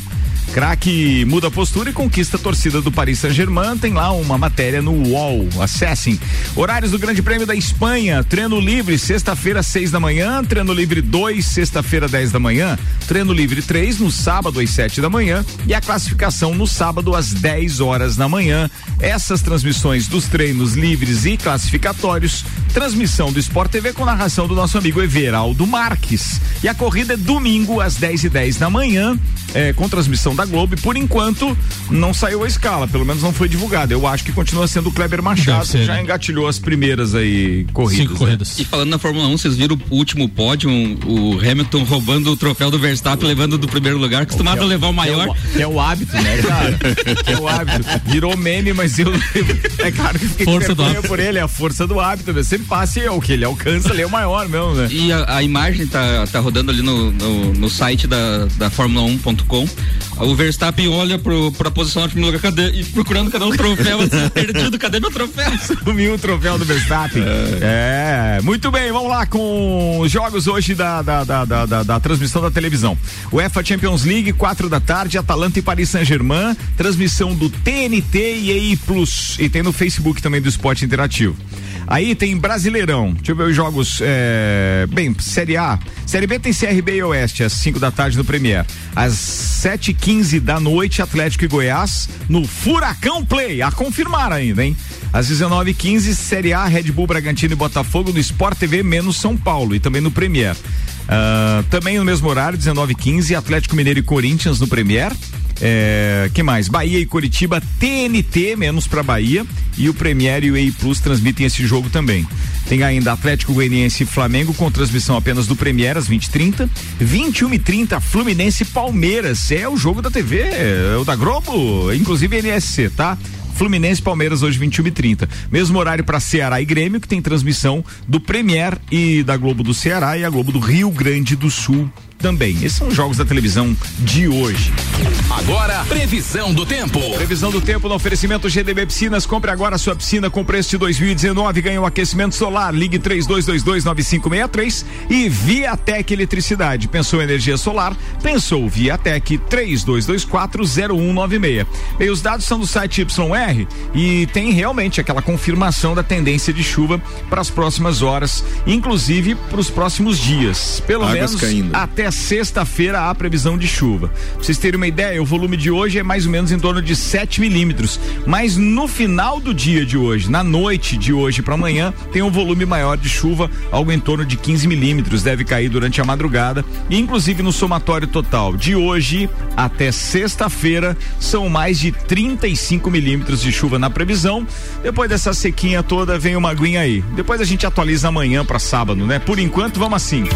Craque muda a postura e conquista a torcida do Paris Saint-Germain. Tem lá uma matéria no UOL. Acessem. Horários do Grande Prêmio da Espanha. Treino livre, sexta-feira, seis da manhã. Treino livre 2, sexta-feira, 10 da manhã. Treino livre 3, no sábado, às 7 da manhã. E a classificação no sábado, às 10 horas da manhã. Essas transmissões dos treinos livres e classificatórios. Transmissão do Sport TV com narração do nosso amigo Everaldo Marques. E a corrida é domingo, às 10 e 10 da manhã. É, com transmissão da Globo. E por enquanto não saiu a escala, pelo menos não foi divulgada. Eu acho que continua sendo o Kleber Machado,
ser,
que já
né?
engatilhou as primeiras aí corridas.
Cinco
né?
corridas.
E falando na Fórmula 1, vocês viram o último pódio, o Hamilton roubando o troféu do Verstappen, levando do primeiro lugar, acostumado a levar o maior.
Que é o, que é o hábito, né, cara? que é o hábito. Virou meme, mas eu. É claro que fiquei com
Força do hábito.
por ele, é a força do hábito. Né? Sempre passe é o que ele alcança, ele é o maior mesmo, né?
E a, a imagem tá, tá rodando ali no, no, no site da, da Fórmula 1.com. O Verstappen olha pro, pra posição primeiro lugar cadê, e procurando cadê o troféu. assim, perdido, cadê meu troféu?
Sumiu o troféu do Verstappen. É. muito bem, vamos lá com os jogos hoje da, da, da, da, da- transmissão da televisão. UEFA Champions League, quatro da tarde, Atalanta e Paris Saint-Germain, transmissão do TNT e EI Plus. E tem no Facebook também do Esporte Interativo. Aí tem Brasileirão. Deixa eu ver os jogos. é, Bem, Série A. Série B tem CRB e Oeste, às 5 da tarde no Premier. Às 7h15 da noite, Atlético e Goiás, no Furacão Play. A confirmar ainda, hein? Às 19h15, Série A, Red Bull, Bragantino e Botafogo no Sport TV, menos São Paulo e também no Premier. Ah, também no mesmo horário, 19h15, Atlético Mineiro e Corinthians no Premier. É, que mais? Bahia e Curitiba, TNT, menos pra Bahia. E o Premier e o EI Plus transmitem esse jogo também. Tem ainda Atlético Goianiense e Flamengo com transmissão apenas do Premier às 20h30. 21h30, Fluminense e Palmeiras. É o jogo da TV, é o da Globo, inclusive NSC, tá? Fluminense Palmeiras hoje 21 e 30 Mesmo horário para Ceará e Grêmio, que tem transmissão do Premier e da Globo do Ceará e a Globo do Rio Grande do Sul também. Esses são os jogos da televisão de hoje.
Agora, previsão do tempo.
Previsão do tempo no oferecimento GDB Piscinas. Compre agora sua piscina com preço de 2019. Ganhe um aquecimento solar. Ligue 32229563 e Viatec Eletricidade. Pensou em energia solar? Pensou Viatec 32240196. E os dados são do site YR e tem realmente aquela confirmação da tendência de chuva para as próximas horas, inclusive para os próximos dias. Pelo
Águas
menos
caindo.
até até sexta-feira há previsão de chuva. Pra vocês terem uma ideia, o volume de hoje é mais ou menos em torno de 7 milímetros. Mas no final do dia de hoje, na noite de hoje para amanhã, tem um volume maior de chuva, algo em torno de 15 milímetros. Deve cair durante a madrugada. E, inclusive no somatório total de hoje até sexta-feira, são mais de 35 milímetros de chuva na previsão. Depois dessa sequinha toda, vem uma aguinha aí. Depois a gente atualiza amanhã para sábado, né? Por enquanto, vamos assim.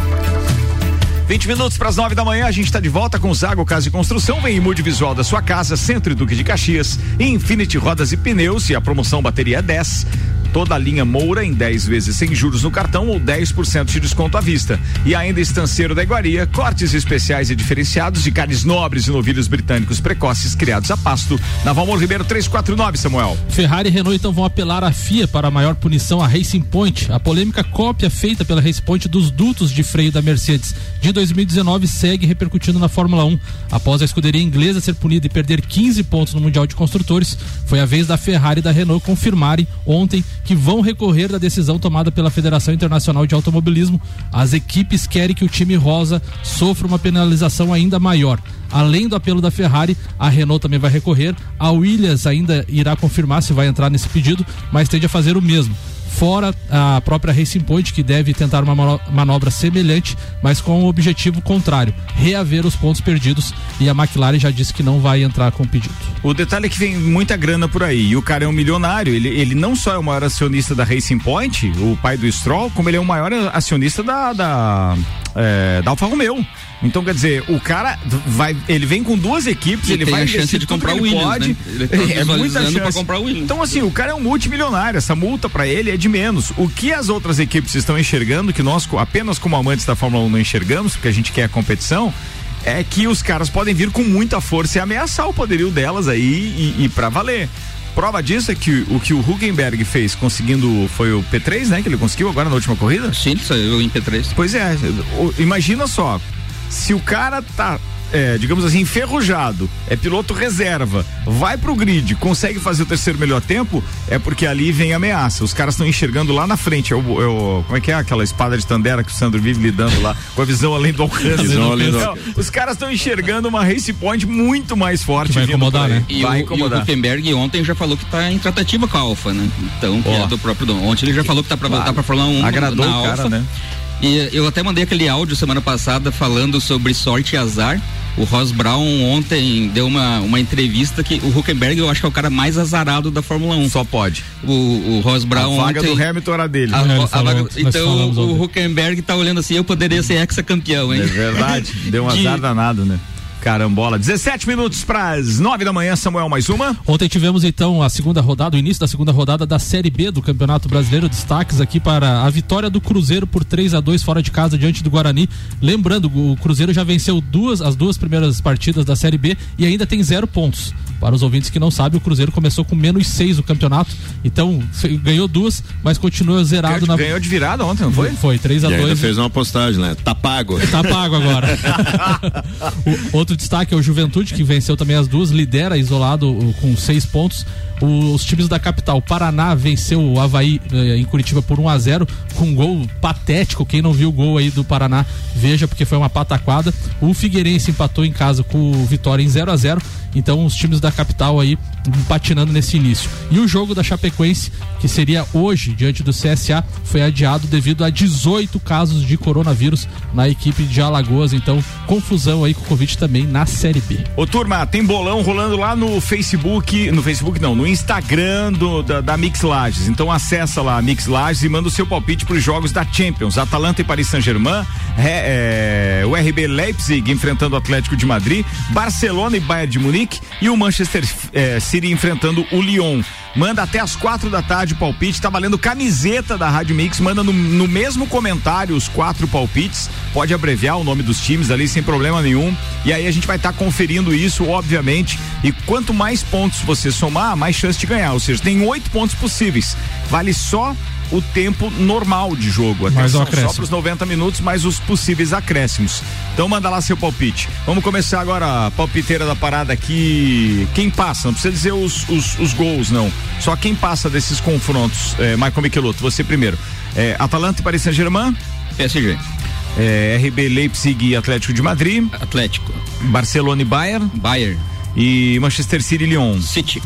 20 minutos para as 9 da manhã, a gente está de volta com Zago Casa e Construção. Vem em mude visual da sua casa, Centro e Duque de Caxias, Infinity Rodas e Pneus e a promoção bateria 10. Toda a linha Moura em 10 vezes sem juros no cartão ou 10% de desconto à vista. E ainda Estanceiro da Iguaria, cortes especiais e diferenciados de carnes nobres e novilhos britânicos precoces criados a pasto. Na Valmor Ribeiro 349, Samuel.
Ferrari e Renault então vão apelar à FIA para maior punição a Racing Point. A polêmica cópia feita pela Racing Point dos dutos de freio da Mercedes de 2019 segue repercutindo na Fórmula 1. Após a escuderia inglesa ser punida e perder 15 pontos no Mundial de Construtores, foi a vez da Ferrari e da Renault confirmarem ontem que vão recorrer da decisão tomada pela Federação Internacional de Automobilismo. As equipes querem que o time rosa sofra uma penalização ainda maior. Além do apelo da Ferrari, a Renault também vai recorrer. A Williams ainda irá confirmar se vai entrar nesse pedido, mas tende a fazer o mesmo fora a própria Racing Point, que deve tentar uma manobra semelhante, mas com o objetivo contrário, reaver os pontos perdidos. E a McLaren já disse que não vai entrar com o pedido.
O detalhe é que vem muita grana por aí. E o cara é um milionário. Ele, ele não só é o maior acionista da Racing Point, o pai do Stroll, como ele é o maior acionista da, da, é, da Alfa Romeo. Então, quer dizer, o cara vai, ele vem com duas equipes,
e
ele
vai
a
chance de comprar o Williams,
pode.
né? Ele tá
é muita chance.
pra comprar o Williams.
Então, assim, o cara é um multimilionário, essa multa para ele é de menos. O que as outras equipes estão enxergando, que nós apenas como amantes da Fórmula 1 não enxergamos, porque a gente quer a competição, é que os caras podem vir com muita força e ameaçar o poderio delas aí e, e para valer. Prova disso é que o que o Huckenberg fez conseguindo foi o P3, né? Que ele conseguiu agora na última corrida?
Sim, saiu em P3.
Pois é, imagina só, se o cara tá é, digamos assim, enferrujado, é piloto reserva, vai pro grid, consegue fazer o terceiro melhor tempo, é porque ali vem ameaça. Os caras estão enxergando lá na frente. É o, é o, como é que é aquela espada de Tandera que o Sandro vive lidando lá, com a visão além do alcance. além do... Não, os caras estão enxergando uma race point muito mais forte. Que
vai incomodar, né?
E, vai o, incomodar. e o Gutenberg ontem já falou que tá em tratativa com a Alfa, né? Então, que oh. é do próprio Dom. Ontem ele já falou que tá pra voltar claro. pra Fórmula 1
Agradou
na
o cara,
Alfa.
né?
E eu até mandei aquele áudio semana passada falando sobre sorte e azar. O Ross Brown ontem deu uma, uma entrevista que o Huckenberg eu acho que é o cara mais azarado da Fórmula 1.
Só pode.
O, o Ross Brown.
A vaga
ontem,
do Hamilton era dele.
A, a, a vaga, então o Huckenberg tá olhando assim, eu poderia ser ex-campeão, hein?
É verdade. Deu um azar danado, né? Carambola. 17 minutos para as 9 da manhã, Samuel, mais uma.
Ontem tivemos então a segunda rodada, o início da segunda rodada da Série B do Campeonato Brasileiro. Destaques aqui para a vitória do Cruzeiro por 3 a 2 fora de casa diante do Guarani. Lembrando, o Cruzeiro já venceu duas as duas primeiras partidas da Série B e ainda tem zero pontos. Para os ouvintes que não sabem, o Cruzeiro começou com menos seis no campeonato. Então, ganhou duas, mas continua zerado
ganhou,
na.
Ganhou de virada ontem, não foi?
Foi, 3 a 2
fez uma postagem, né? Tá pago.
Tá pago agora. o, outro destaque é o Juventude, que venceu também as duas, lidera isolado com seis pontos. Os times da capital, Paraná venceu o Havaí eh, em Curitiba por 1 a 0 com um gol patético. Quem não viu o gol aí do Paraná, veja, porque foi uma pataquada. O Figueirense empatou em casa com o Vitória em 0 a 0 então os times da capital aí patinando nesse início. E o jogo da Chapecoense, que seria hoje diante do CSA, foi adiado devido a 18 casos de coronavírus na equipe de Alagoas. Então, confusão aí com o Covid também na Série B.
Ô turma, tem bolão rolando lá no Facebook, no Facebook não, no Instagram do, da, da Mix Lages. Então acessa lá a Mix Lages e manda o seu palpite para os jogos da Champions. Atalanta e Paris Saint-Germain, é, é, o RB Leipzig enfrentando o Atlético de Madrid, Barcelona e Bayern de Munique e o Manchester é, City enfrentando o Lyon. Manda até as quatro da tarde o palpite, tá valendo camiseta da Rádio Mix, manda no, no mesmo comentário os quatro palpites, pode abreviar o nome dos times ali sem problema nenhum. E aí a gente vai estar tá conferindo isso, obviamente. E quanto mais pontos você somar, mais chance de ganhar. Ou seja, tem oito pontos possíveis. Vale só o tempo normal de jogo. Atenção, só para os 90 minutos, mais os possíveis acréscimos. Então manda lá seu palpite. Vamos começar agora a palpiteira da parada aqui. Quem passa? Não precisa dizer os, os, os gols, não. Só quem passa desses confrontos. É, Michael Michelotto, você primeiro. É, Atalanta e Paris Saint-Germain?
PSG.
É, RB Leipzig e Atlético de Madrid.
Atlético.
Barcelona e Bayern.
Bayern.
E Manchester City e Lyon.
City.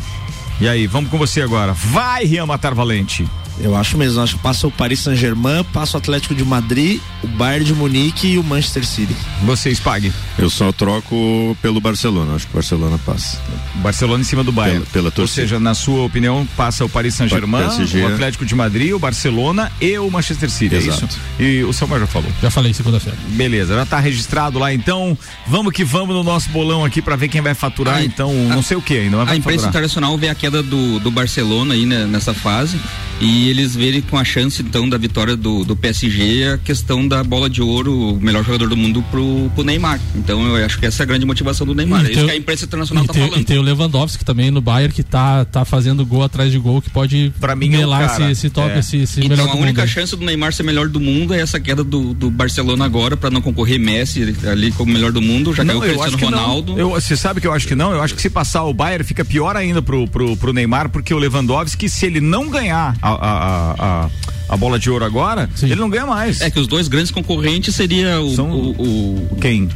E aí, vamos com você agora. Vai, Rian Matar Valente.
Eu acho mesmo, acho que passa o Paris Saint-Germain, passa o Atlético de Madrid, o Bayern de Munique e o Manchester City.
Vocês paguem.
Eu só troco pelo Barcelona, acho que o Barcelona passa.
Barcelona em cima do Bayern.
Pela, pela torcida.
Ou seja, na sua opinião, passa o Paris Saint-Germain, o Atlético de Madrid, o Barcelona e o Manchester City,
Exato.
é isso? E o Samuel já falou.
Já falei segunda-feira.
Beleza, já tá registrado lá, então vamos que vamos no nosso bolão aqui pra ver quem vai faturar,
A-
então, não sei o que ainda,
A imprensa
faturar.
internacional vê a queda do, do Barcelona aí né, nessa fase e eles verem com a chance então da vitória do, do PSG a questão da bola de ouro, o melhor jogador do mundo pro, pro Neymar. Então eu acho que essa é a grande motivação do Neymar. É isso
tem-
que a imprensa internacional tá
tem,
falando.
e tem o Lewandowski também no Bayern que tá, tá fazendo gol atrás de gol que pode
Pra mim é
melar
cara.
esse, esse toque,
É.
esse, esse
Então
melhor
a
do
única
mundo.
chance do Neymar ser melhor do mundo é essa queda do, do Barcelona agora para não concorrer Messi ali como melhor do mundo, já caiu o
eu
Cristiano Ronaldo.
não. Eu, você sabe que eu acho que não? Eu acho que se passar o Bayern fica pior ainda pro, pro, pro Neymar, porque o Lewandowski, se ele não ganhar a, a, a, a, a bola de ouro agora, ele não ganha mais.
É que os dois grandes concorrentes seria o, o, o-
quem?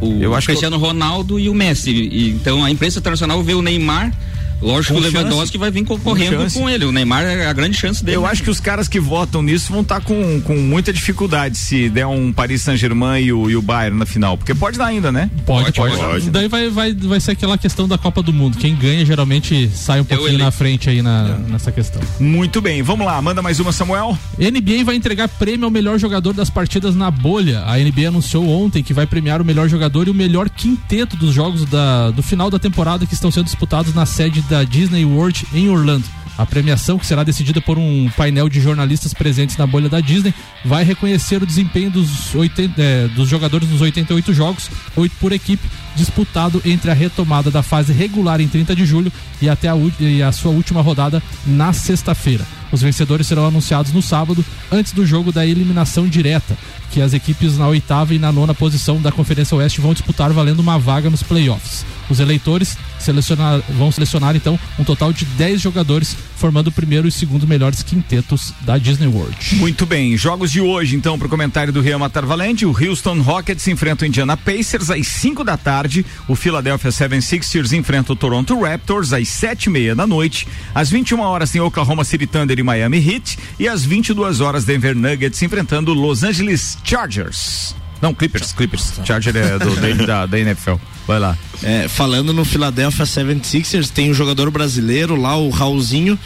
O
Eu acho que
Cristiano Ronaldo e o Messi. E, então a imprensa internacional vê o Neymar. Lógico
Com
que o Lewandowski
chance.
vai vir
Com
concorrendo
chance.
com ele. O Neymar é a grande chance dele.
Eu acho que os caras que votam nisso vão estar com, com muita dificuldade se der um Paris Saint-Germain e o, e o Bayern na final. Porque pode dar ainda, né?
Pode, pode. Daí vai, vai, vai ser aquela questão da Copa do Mundo. Quem ganha geralmente sai um pouquinho na frente aí na, nessa questão.
Muito bem, vamos lá, manda mais uma, Samuel.
NBA vai entregar prêmio ao melhor jogador das partidas na bolha. A NBA anunciou ontem que vai premiar o melhor jogador e o melhor quinteto dos jogos da, do final da temporada que estão sendo disputados na sede da Disney World em Orlando. A premiação, que será decidida por um painel de jornalistas presentes na bolha da Disney, vai reconhecer o desempenho dos, 80, eh, dos jogadores nos 88 jogos, 8 por equipe, disputado entre a retomada da fase regular em 30 de julho e até a, e a sua última rodada na sexta-feira. Os vencedores serão anunciados no sábado, antes do jogo da eliminação direta, que as equipes na oitava e na nona posição da Conferência Oeste vão disputar valendo uma vaga nos playoffs. Os eleitores selecionar- vão selecionar então um total de 10 jogadores, formando o primeiro e segundo melhores quintetos da Disney World.
Muito bem, jogos de hoje, então, para o comentário do Rian Matar Valente. O Houston Rockets enfrenta o Indiana Pacers às 5 da tarde. O Philadelphia 76ers enfrenta o Toronto Raptors às sete e meia da noite. Às 21 horas tem Oklahoma City Thunder e Miami Heat. E às 22 horas, Denver Nuggets enfrentando Los Angeles Chargers. Não, Clippers, Clippers. Charger é do, da, da, da NFL. Vai lá.
É, falando no Philadelphia 76ers, tem um jogador brasileiro lá, o Raulzinho.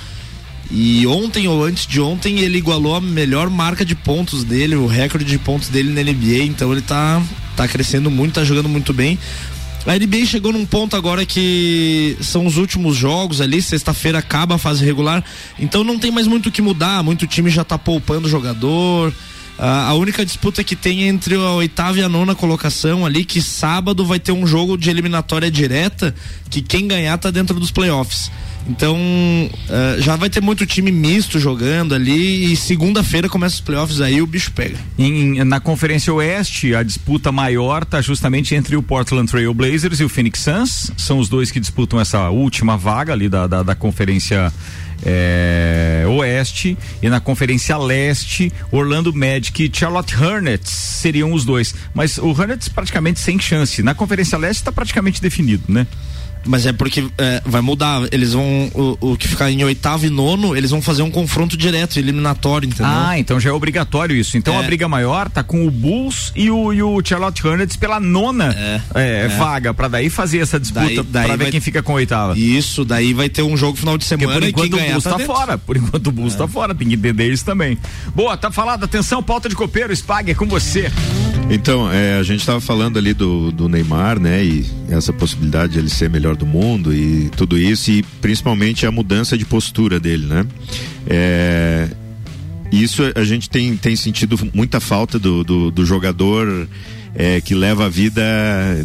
E ontem ou antes de ontem ele igualou a melhor marca de pontos dele, o recorde de pontos dele na NBA. Então ele tá, tá crescendo muito, tá jogando muito bem. A NBA chegou num ponto agora que são os últimos jogos ali, sexta-feira acaba a fase regular, então não tem mais muito o que mudar, muito time já tá poupando jogador. A única disputa que tem é entre a oitava e a nona colocação ali, que sábado vai ter um jogo de eliminatória direta, que quem ganhar tá dentro dos playoffs. Então, ah, já vai ter muito time misto jogando ali e segunda-feira começa os playoffs aí o bicho pega.
Em- na Conferência Oeste, a disputa maior está justamente entre o Portland Trail Blazers e o Phoenix Suns. São os dois que disputam essa última vaga ali da, da, da Conferência é, Oeste. E na Conferência Leste, Orlando Magic e Charlotte Hornets seriam os dois. Mas o Hornets praticamente sem chance. Na Conferência Leste está praticamente definido, né?
Mas é porque é, vai mudar. Eles vão. O, o que ficar em oitavo e nono, eles vão fazer um confronto direto, eliminatório, entendeu?
Ah, então já é obrigatório isso. Então
É.
a briga maior tá com o Bulls e o, e o Charlotte Hornets pela nona é,
é.
vaga, pra daí fazer essa disputa,
Daí- daí
pra ver quem fica com a oitava.
Isso, daí vai ter um jogo final de
Porque
semana
por
e
enquanto o Bulls
tá
tá, fora. Por enquanto o Bulls tá fora, tem que entender isso também. Boa, tá falado. Atenção, pauta de copeiro, Spag, é com você.
Então, é, a gente estava falando ali do, do Neymar, né? E essa possibilidade de ele ser melhor do mundo e tudo isso, e principalmente a mudança de postura dele, né? É, isso a gente tem, tem sentido muita falta do, do, do jogador é, que leva a vida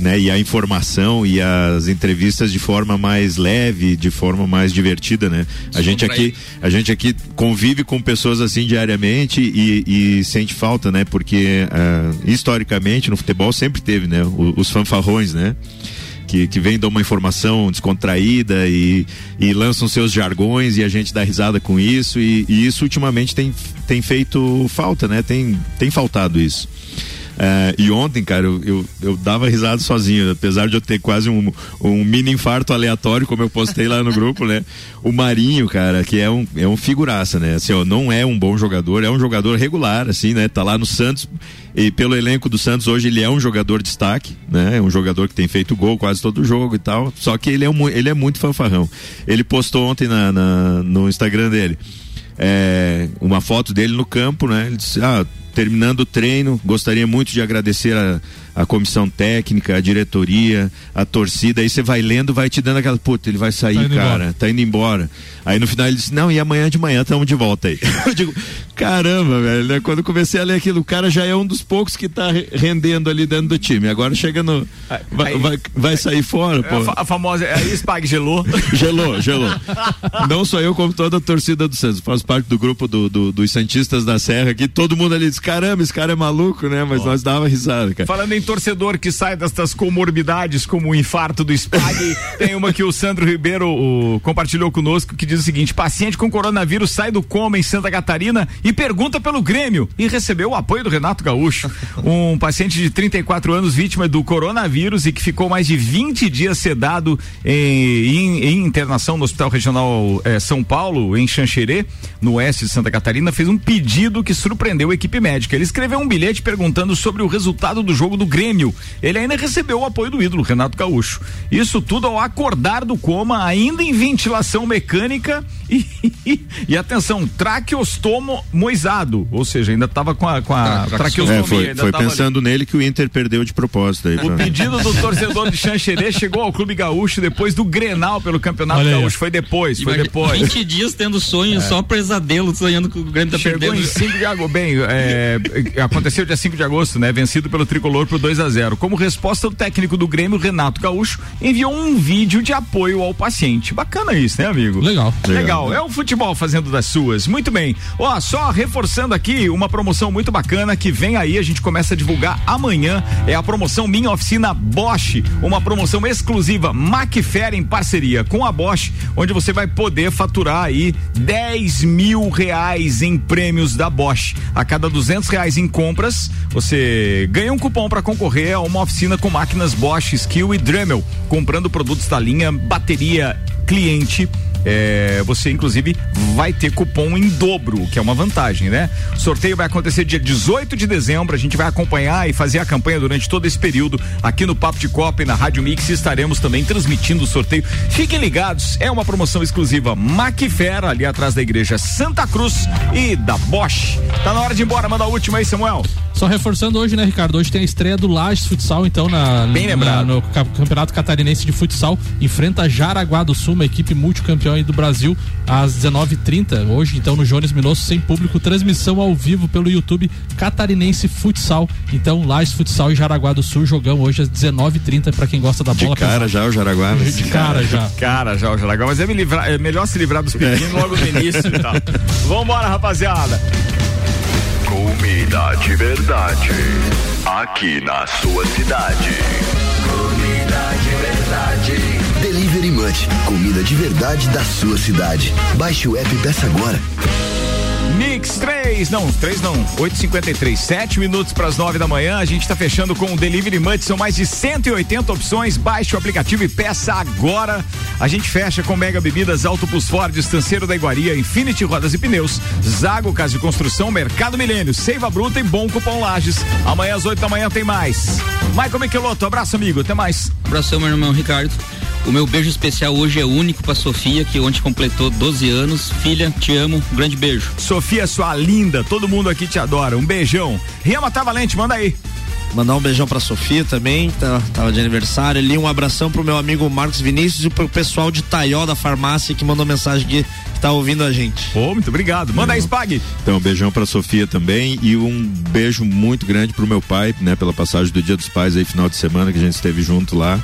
né, e a informação e as entrevistas de forma mais leve, de forma mais divertida, né? A gente aqui, a gente aqui convive com pessoas assim diariamente e, e sente falta, né? Porque ah, historicamente no futebol sempre teve, né? o- Os fanfarrões, né? que, que vem dar uma informação descontraída e, e lançam seus jargões e a gente dá risada com isso e, e isso ultimamente tem, tem feito falta, né? Tem, tem faltado isso. É, e ontem, cara, eu, eu, eu, dava risada sozinho, apesar de eu ter quase um, um mini infarto aleatório, como eu postei lá no grupo, né? O Marinho, cara, que é um, é um figuraça, né? Assim, ó, não é um bom jogador, é um jogador regular, assim, né? Tá lá no Santos e pelo elenco do Santos hoje ele é um jogador de destaque, né? É um jogador que tem feito gol quase todo jogo e tal. Só que ele é, um, ele é muito fanfarrão. Ele postou ontem na, na no Instagram dele é, uma foto dele no campo, né? Ele disse, ah, terminando o treino, gostaria muito de agradecer a a comissão técnica, a diretoria, a torcida, aí você vai lendo, vai te dando aquela, puta, ele vai sair, tá cara, embora. tá indo embora. Aí no final ele disse, não, e amanhã de manhã estamos de volta aí. Eu digo, caramba, velho, né? Quando comecei a ler aquilo, o cara já é um dos poucos que tá rendendo ali dentro do time. Agora chega no. Vai, aí, vai, vai, sair fora, pô.
A, famosa, aí Spag gelou.
gelou, gelou. Não só eu, como toda a torcida do Santos. Faço parte do grupo do, do, dos Santistas da Serra aqui. Todo mundo ali diz, caramba, esse cara é maluco, né? Mas nós dava risada, cara.
Falando em torcedor que sai destas comorbidades, como o infarto do SPAG, tem uma que o Sandro Ribeiro o, compartilhou conosco que diz o seguinte: paciente com coronavírus sai do coma em Santa Catarina e pergunta pelo Grêmio e recebeu o apoio do Renato Gaúcho. Um paciente de 34 anos, vítima do coronavírus e que ficou mais de 20 dias sedado em, em, em internação no Hospital Regional eh, São Paulo, em Xanxerê, no oeste de Santa Catarina, fez um pedido que surpreendeu a equipe médica. Ele escreveu um bilhete perguntando sobre o resultado do jogo do Grêmio ele ainda recebeu o apoio do ídolo, Renato Gaúcho. Isso tudo ao acordar do coma, ainda em ventilação mecânica e, e atenção, traqueostomo moisado, ou seja, ainda estava com a, com a traqueostomia.
É, foi, foi pensando ali. nele que o Inter perdeu de propósito. Aí,
o pra... pedido do torcedor de Xanxerê chegou ao Clube Gaúcho depois do Grenal pelo Campeonato Olha Gaúcho. Aí. Foi depois, foi depois.
20 dias tendo sonho, é. só pesadelo, sonhando que o Grêmio tá
Chegou
perdendo.
em 5 de agosto. Bem, é, aconteceu dia 5 de agosto, né? Vencido pelo tricolor por 2 a 0 Como resposta, o técnico do Grêmio, Renato Gaúcho, enviou um vídeo de apoio ao paciente. Bacana isso, né, amigo?
Legal.
Legal. Legal. É o futebol fazendo das suas. Muito bem. Ó, só reforçando aqui uma promoção muito bacana que vem aí, a gente começa a divulgar amanhã. É a promoção Minha Oficina Bosch. Uma promoção exclusiva Macfair em parceria com a Bosch, onde você vai poder faturar aí 10 mil reais em prêmios da Bosch. A cada 200 reais em compras, você ganha um cupom para concorrer a uma oficina com máquinas Bosch, Skill e Dremel, comprando produtos da linha bateria cliente é, você inclusive vai ter cupom em dobro, que é uma vantagem, né? O sorteio vai acontecer dia 18 de dezembro, a gente vai acompanhar e fazer a campanha durante todo esse período aqui no Papo de Copa e na Rádio Mix estaremos também transmitindo o sorteio. Fiquem ligados, é uma promoção exclusiva Macfer, ali atrás da igreja Santa Cruz e da Bosch. Tá na hora de ir embora, manda a última aí, Samuel.
Só reforçando hoje, né, Ricardo? Hoje tem a estreia do Lages Futsal, então, na,
Bem lembrado.
Na, no Campeonato Catarinense de Futsal. Enfrenta Jaraguá do Sul, uma equipe do Brasil, às 19h30. Hoje, então, no Jones Minosso, sem público, transmissão ao vivo pelo YouTube Catarinense Futsal. Então, Lages Futsal e Jaraguá do Sul, jogão hoje às 19h30 para quem gosta da bola.
De cara pesada. já o Jaraguá.
Né? De cara já.
De cara já o Jaraguá. Mas é, livrar, é melhor se livrar dos pequenos é. logo no início e tal. Vambora, rapaziada.
Comida de verdade. Aqui na sua cidade. Delivery Munch. Comida de verdade da sua cidade. Baixe o app e peça agora.
Mix 3, não, 3 não, 8h53, 7 minutos para as 9 da manhã. A gente está fechando com o Delivery Munch, são mais de 180 opções. Baixe o aplicativo e peça agora. A gente fecha com Mega Bebidas, Auto Plus Ford, Estanceiro da Iguaria, Infinity Rodas e Pneus, Zago Casa de Construção, Mercado Milênio, Seiva Bruta e Bom Cupom Lages. Amanhã às 8 da manhã tem mais. Michael Michelotto, abraço amigo, até mais.
Abração, meu irmão Ricardo. O meu beijo especial hoje é único para Sofia, que ontem completou 12 anos. Filha, te amo. Um grande beijo.
Sofia, sua linda, todo mundo aqui te adora. Um beijão. Riama tá valente, manda aí.
Mandar um beijão pra Sofia também, tá, tava de aniversário ali. Um abração pro meu amigo Marcos Vinícius e pro pessoal de Taió da farmácia que mandou mensagem aqui que tá ouvindo a gente.
Pô, muito obrigado. Manda aí, Spag.
Então, um beijão pra Sofia também e um beijo muito grande pro meu pai, né, pela passagem do Dia dos Pais aí, final de semana que a gente esteve junto lá.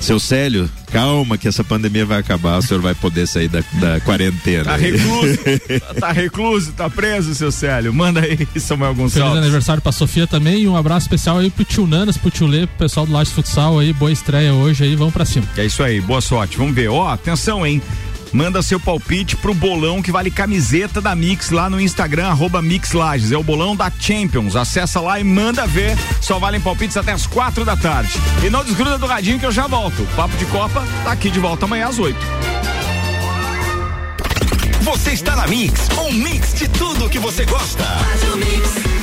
Seu Célio, calma que essa pandemia vai acabar, o senhor vai poder sair da, da quarentena.
Tá recluso, tá recluso, tá preso, seu Célio. Manda aí, Samuel Gonçalves.
Feliz aniversário pra Sofia também e um abraço especial aí pro tio Nanas, pro tio Lê, pro pessoal do Laje Futsal aí, boa estreia hoje aí, vamos pra cima.
É isso aí, boa sorte, vamos ver. Ó, oh, atenção, hein? Manda seu palpite pro bolão que vale camiseta da Mix lá no Instagram, arroba Mix Lages. É o bolão da Champions. Acessa lá e manda ver. Só valem palpites até as quatro da tarde. E não desgruda do radinho que eu já volto. Papo de Copa tá aqui de volta amanhã às oito.
Você está na Mix, um mix de tudo que você gosta.
Faz o mix.